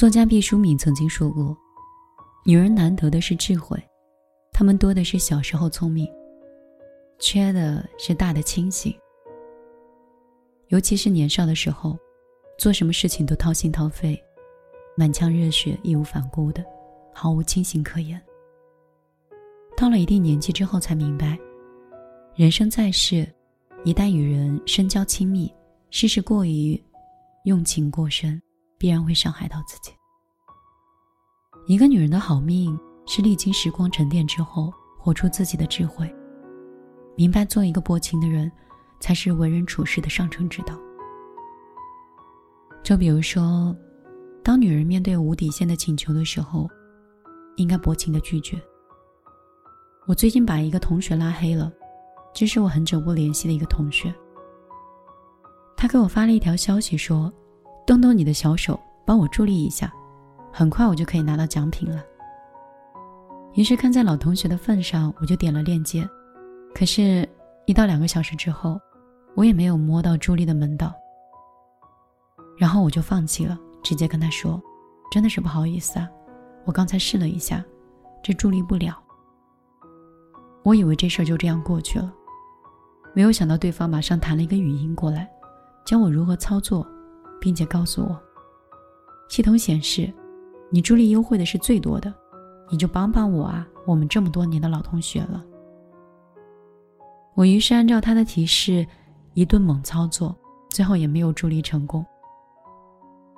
作家毕淑敏曾经说过：“女人难得的是智慧，她们多的是小时候聪明，缺的是大的清醒。尤其是年少的时候，做什么事情都掏心掏肺，满腔热血，义无反顾的，毫无清醒可言。到了一定年纪之后，才明白，人生在世，一旦与人深交亲密，事事过于用情过深。”必然会伤害到自己。一个女人的好命是历经时光沉淀之后，活出自己的智慧，明白做一个薄情的人，才是为人处事的上乘之道。就比如说，当女人面对无底线的请求的时候，应该薄情的拒绝。我最近把一个同学拉黑了，这是我很久不联系的一个同学。他给我发了一条消息说。动动你的小手，帮我助力一下，很快我就可以拿到奖品了。于是看在老同学的份上，我就点了链接。可是，一到两个小时之后，我也没有摸到助力的门道。然后我就放弃了，直接跟他说：“真的是不好意思啊，我刚才试了一下，这助力不了。”我以为这事儿就这样过去了，没有想到对方马上弹了一个语音过来，教我如何操作。并且告诉我，系统显示，你助力优惠的是最多的，你就帮帮我啊！我们这么多年的老同学了。我于是按照他的提示，一顿猛操作，最后也没有助力成功。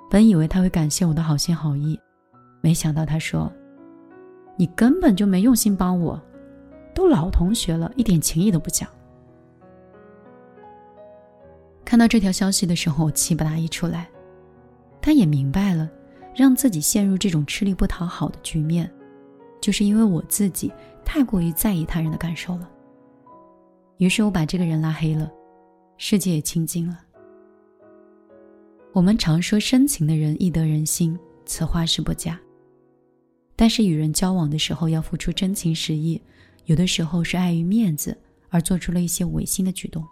本以为他会感谢我的好心好意，没想到他说：“你根本就没用心帮我，都老同学了，一点情谊都不讲。”看到这条消息的时候，我气不打一处来。他也明白了，让自己陷入这种吃力不讨好的局面，就是因为我自己太过于在意他人的感受了。于是我把这个人拉黑了，世界也清净了。我们常说深情的人易得人心，此话是不假。但是与人交往的时候要付出真情实意，有的时候是碍于面子而做出了一些违心的举动。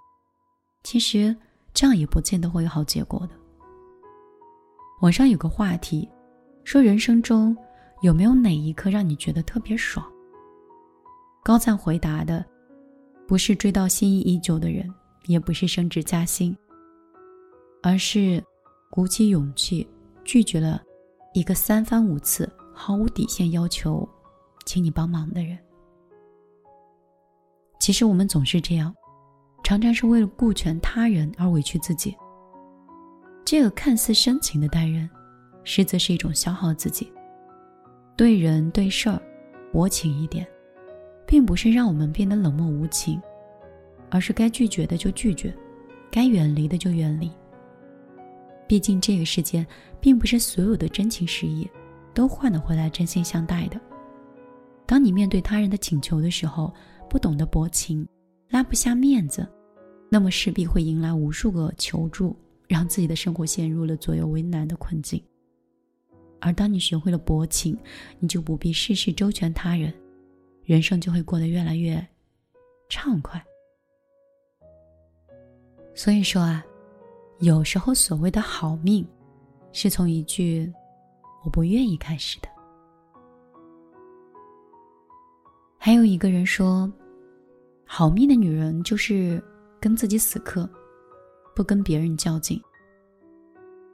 其实。这样也不见得会有好结果的。网上有个话题，说人生中有没有哪一刻让你觉得特别爽？高赞回答的，不是追到心仪已久的人，也不是升职加薪，而是鼓起勇气拒绝了一个三番五次毫无底线要求，请你帮忙的人。其实我们总是这样。常常是为了顾全他人而委屈自己。这个看似深情的待人，实则是一种消耗自己。对人对事儿，薄情一点，并不是让我们变得冷漠无情，而是该拒绝的就拒绝，该远离的就远离。毕竟这个世界，并不是所有的真情实意，都换得回来真心相待的。当你面对他人的请求的时候，不懂得薄情。拉不下面子，那么势必会迎来无数个求助，让自己的生活陷入了左右为难的困境。而当你学会了薄情，你就不必事事周全他人，人生就会过得越来越畅快。所以说啊，有时候所谓的好命，是从一句“我不愿意”开始的。还有一个人说。好命的女人就是跟自己死磕，不跟别人较劲。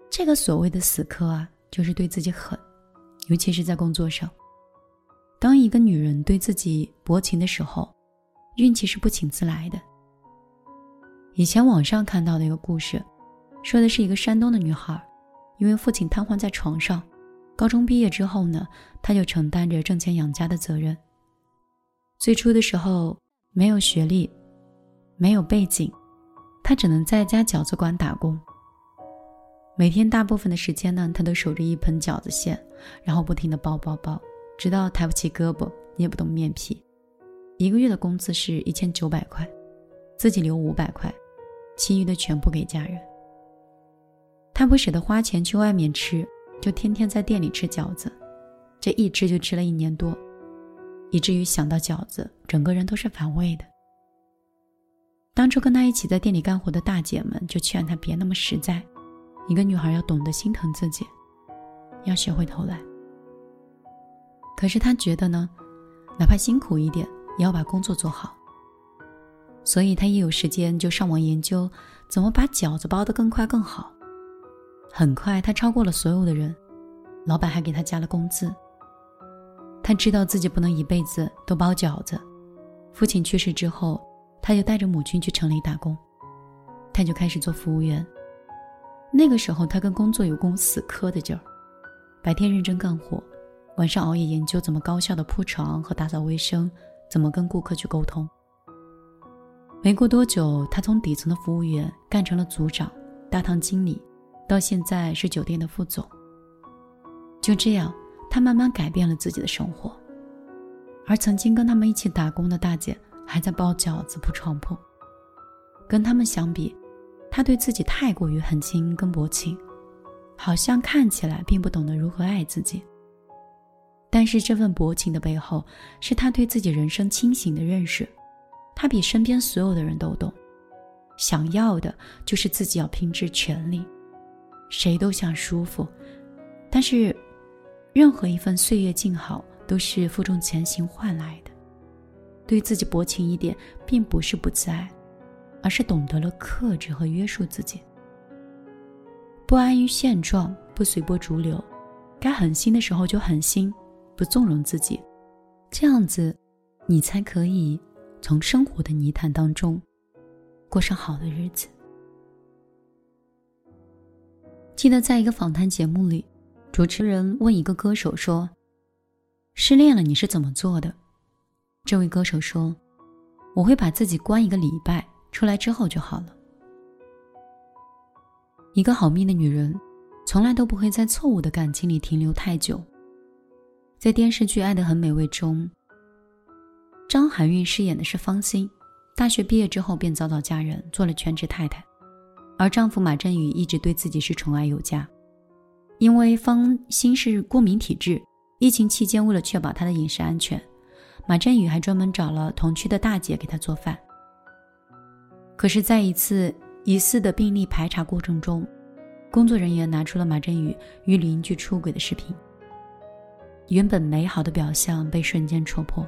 这个所谓的死磕啊，就是对自己狠，尤其是在工作上。当一个女人对自己薄情的时候，运气是不请自来的。以前网上看到的一个故事，说的是一个山东的女孩，因为父亲瘫痪在床上，高中毕业之后呢，她就承担着挣钱养家的责任。最初的时候。没有学历，没有背景，他只能在一家饺子馆打工。每天大部分的时间呢，他都守着一盆饺子馅，然后不停的包包包，直到抬不起胳膊，捏不动面皮。一个月的工资是一千九百块，自己留五百块，其余的全部给家人。他不舍得花钱去外面吃，就天天在店里吃饺子，这一吃就吃了一年多。以至于想到饺子，整个人都是反胃的。当初跟他一起在店里干活的大姐们就劝他别那么实在，一个女孩要懂得心疼自己。要学会偷懒。可是他觉得呢，哪怕辛苦一点，也要把工作做好。所以他一有时间就上网研究怎么把饺子包得更快更好。很快，他超过了所有的人，老板还给他加了工资。他知道自己不能一辈子都包饺子。父亲去世之后，他就带着母亲去城里打工，他就开始做服务员。那个时候，他跟工作有共死磕的劲儿，白天认真干活，晚上熬夜研究怎么高效的铺床和打扫卫生，怎么跟顾客去沟通。没过多久，他从底层的服务员干成了组长、大堂经理，到现在是酒店的副总。就这样，他慢慢改变了自己的生活。而曾经跟他们一起打工的大姐，还在包饺子、铺床铺。跟他们相比，他对自己太过于狠心跟薄情，好像看起来并不懂得如何爱自己。但是这份薄情的背后，是他对自己人生清醒的认识。他比身边所有的人都懂，想要的就是自己要拼尽全力。谁都想舒服，但是任何一份岁月静好都是负重前行换来的。对自己薄情一点，并不是不自爱，而是懂得了克制和约束自己。不安于现状，不随波逐流，该狠心的时候就狠心，不纵容自己，这样子，你才可以。从生活的泥潭当中过上好的日子。记得在一个访谈节目里，主持人问一个歌手说：“失恋了你是怎么做的？”这位歌手说：“我会把自己关一个礼拜，出来之后就好了。”一个好命的女人，从来都不会在错误的感情里停留太久。在电视剧《爱的很美味》中。张含韵饰演的是方心，大学毕业之后便早早嫁人，做了全职太太，而丈夫马振宇一直对自己是宠爱有加。因为方心是过敏体质，疫情期间为了确保她的饮食安全，马振宇还专门找了同区的大姐给他做饭。可是，在一次疑似的病例排查过程中，工作人员拿出了马振宇与邻居出轨的视频，原本美好的表象被瞬间戳破。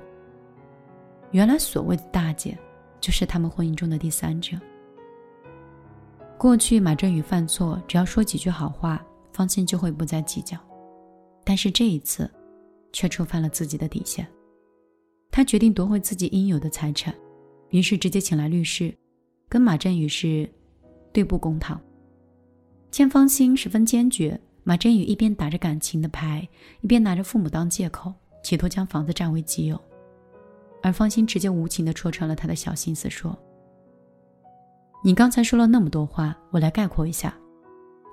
原来所谓的大姐，就是他们婚姻中的第三者。过去马振宇犯错，只要说几句好话，方心就会不再计较。但是这一次，却触犯了自己的底线。他决定夺回自己应有的财产，于是直接请来律师，跟马振宇是对簿公堂。见方心十分坚决，马振宇一边打着感情的牌，一边拿着父母当借口，企图将房子占为己有。而方心直接无情地戳穿了他的小心思，说：“你刚才说了那么多话，我来概括一下，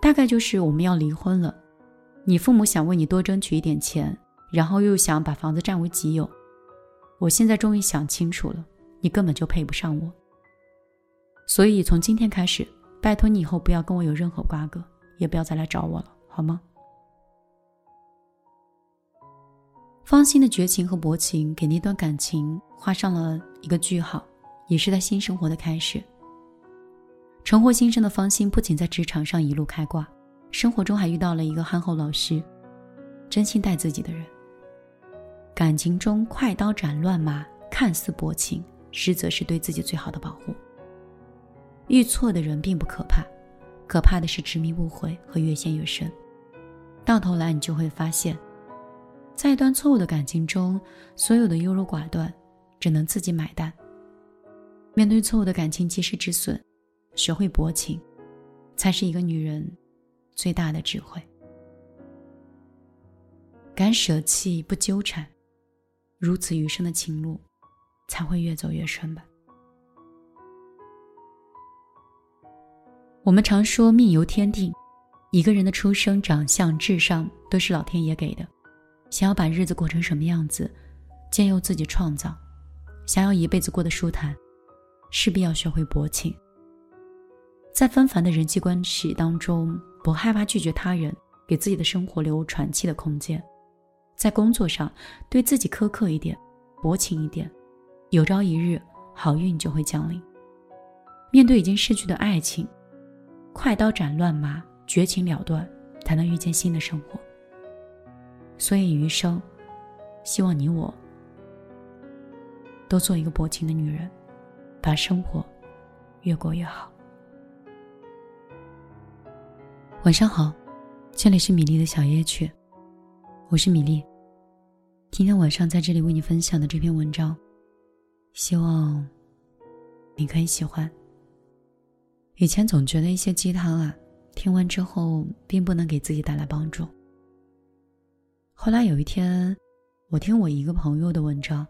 大概就是我们要离婚了。你父母想为你多争取一点钱，然后又想把房子占为己有。我现在终于想清楚了，你根本就配不上我。所以从今天开始，拜托你以后不要跟我有任何瓜葛，也不要再来找我了，好吗？”方心的绝情和薄情给那段感情画上了一个句号，也是他新生活的开始。重获新生的方心不仅在职场上一路开挂，生活中还遇到了一个憨厚老实、真心待自己的人。感情中快刀斩乱麻，看似薄情，实则是对自己最好的保护。遇错的人并不可怕，可怕的是执迷不悔和越陷越深。到头来，你就会发现。在一段错误的感情中，所有的优柔寡断，只能自己买单。面对错误的感情，及时止损，学会薄情，才是一个女人最大的智慧。敢舍弃，不纠缠，如此余生的情路，才会越走越顺吧。我们常说命由天定，一个人的出生、长相、智商，都是老天爷给的。想要把日子过成什么样子，皆由自己创造。想要一辈子过得舒坦，势必要学会薄情。在纷繁的人际关系当中，不害怕拒绝他人，给自己的生活留喘气的空间。在工作上，对自己苛刻一点，薄情一点，有朝一日好运就会降临。面对已经逝去的爱情，快刀斩乱麻，绝情了断，才能遇见新的生活。所以余生，希望你我都做一个薄情的女人，把生活越过越好。晚上好，这里是米粒的小夜曲，我是米粒。今天晚上在这里为你分享的这篇文章，希望你可以喜欢。以前总觉得一些鸡汤啊，听完之后并不能给自己带来帮助。后来有一天，我听我一个朋友的文章，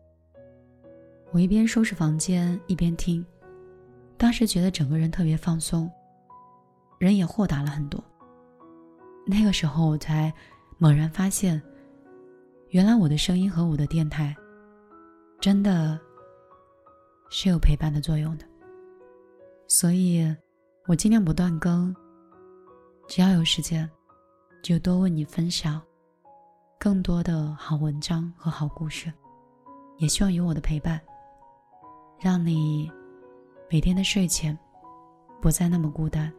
我一边收拾房间一边听，当时觉得整个人特别放松，人也豁达了很多。那个时候，我才猛然发现，原来我的声音和我的电台，真的是有陪伴的作用的。所以，我尽量不断更，只要有时间，就多为你分享更多的好文章和好故事。也希望有我的陪伴，让你每天的睡前不再那么孤单。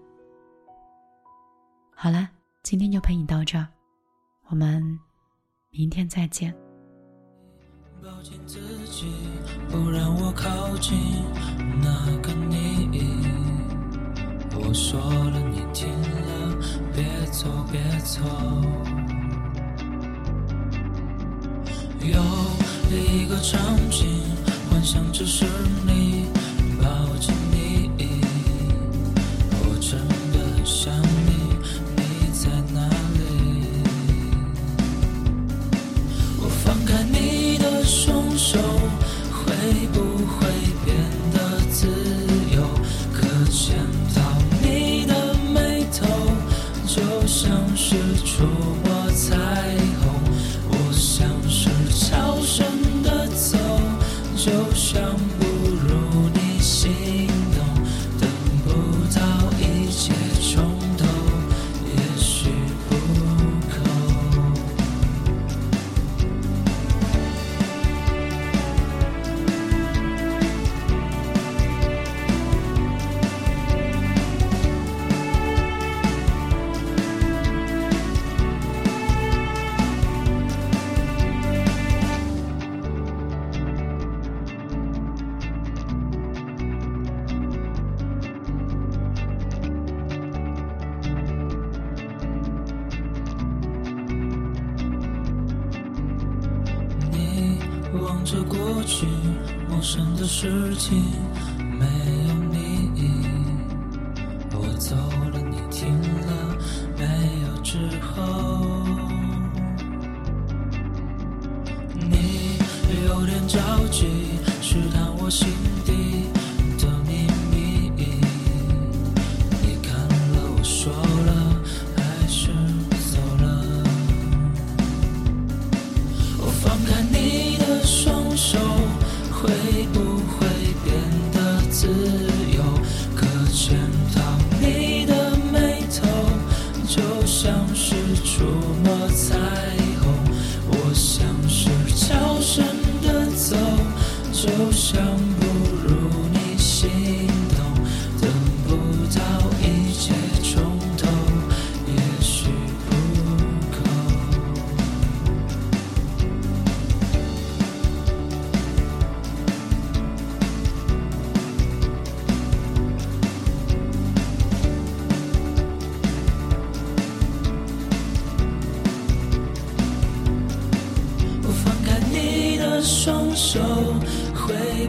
好了。今天就陪你到这儿，我们明天再见。抱紧自己，不让我靠近那个你。我说了，你听了，别走，别走。有一个场景，幻想只是你。着生的事情，没有你，我走了，你停了没有？之后，你有点着急，试探我心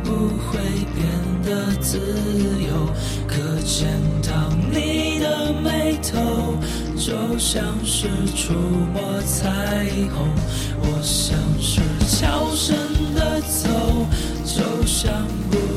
不会变得自由？可见到你的眉头，就像是触摸彩虹。我像是悄声的走，就像不。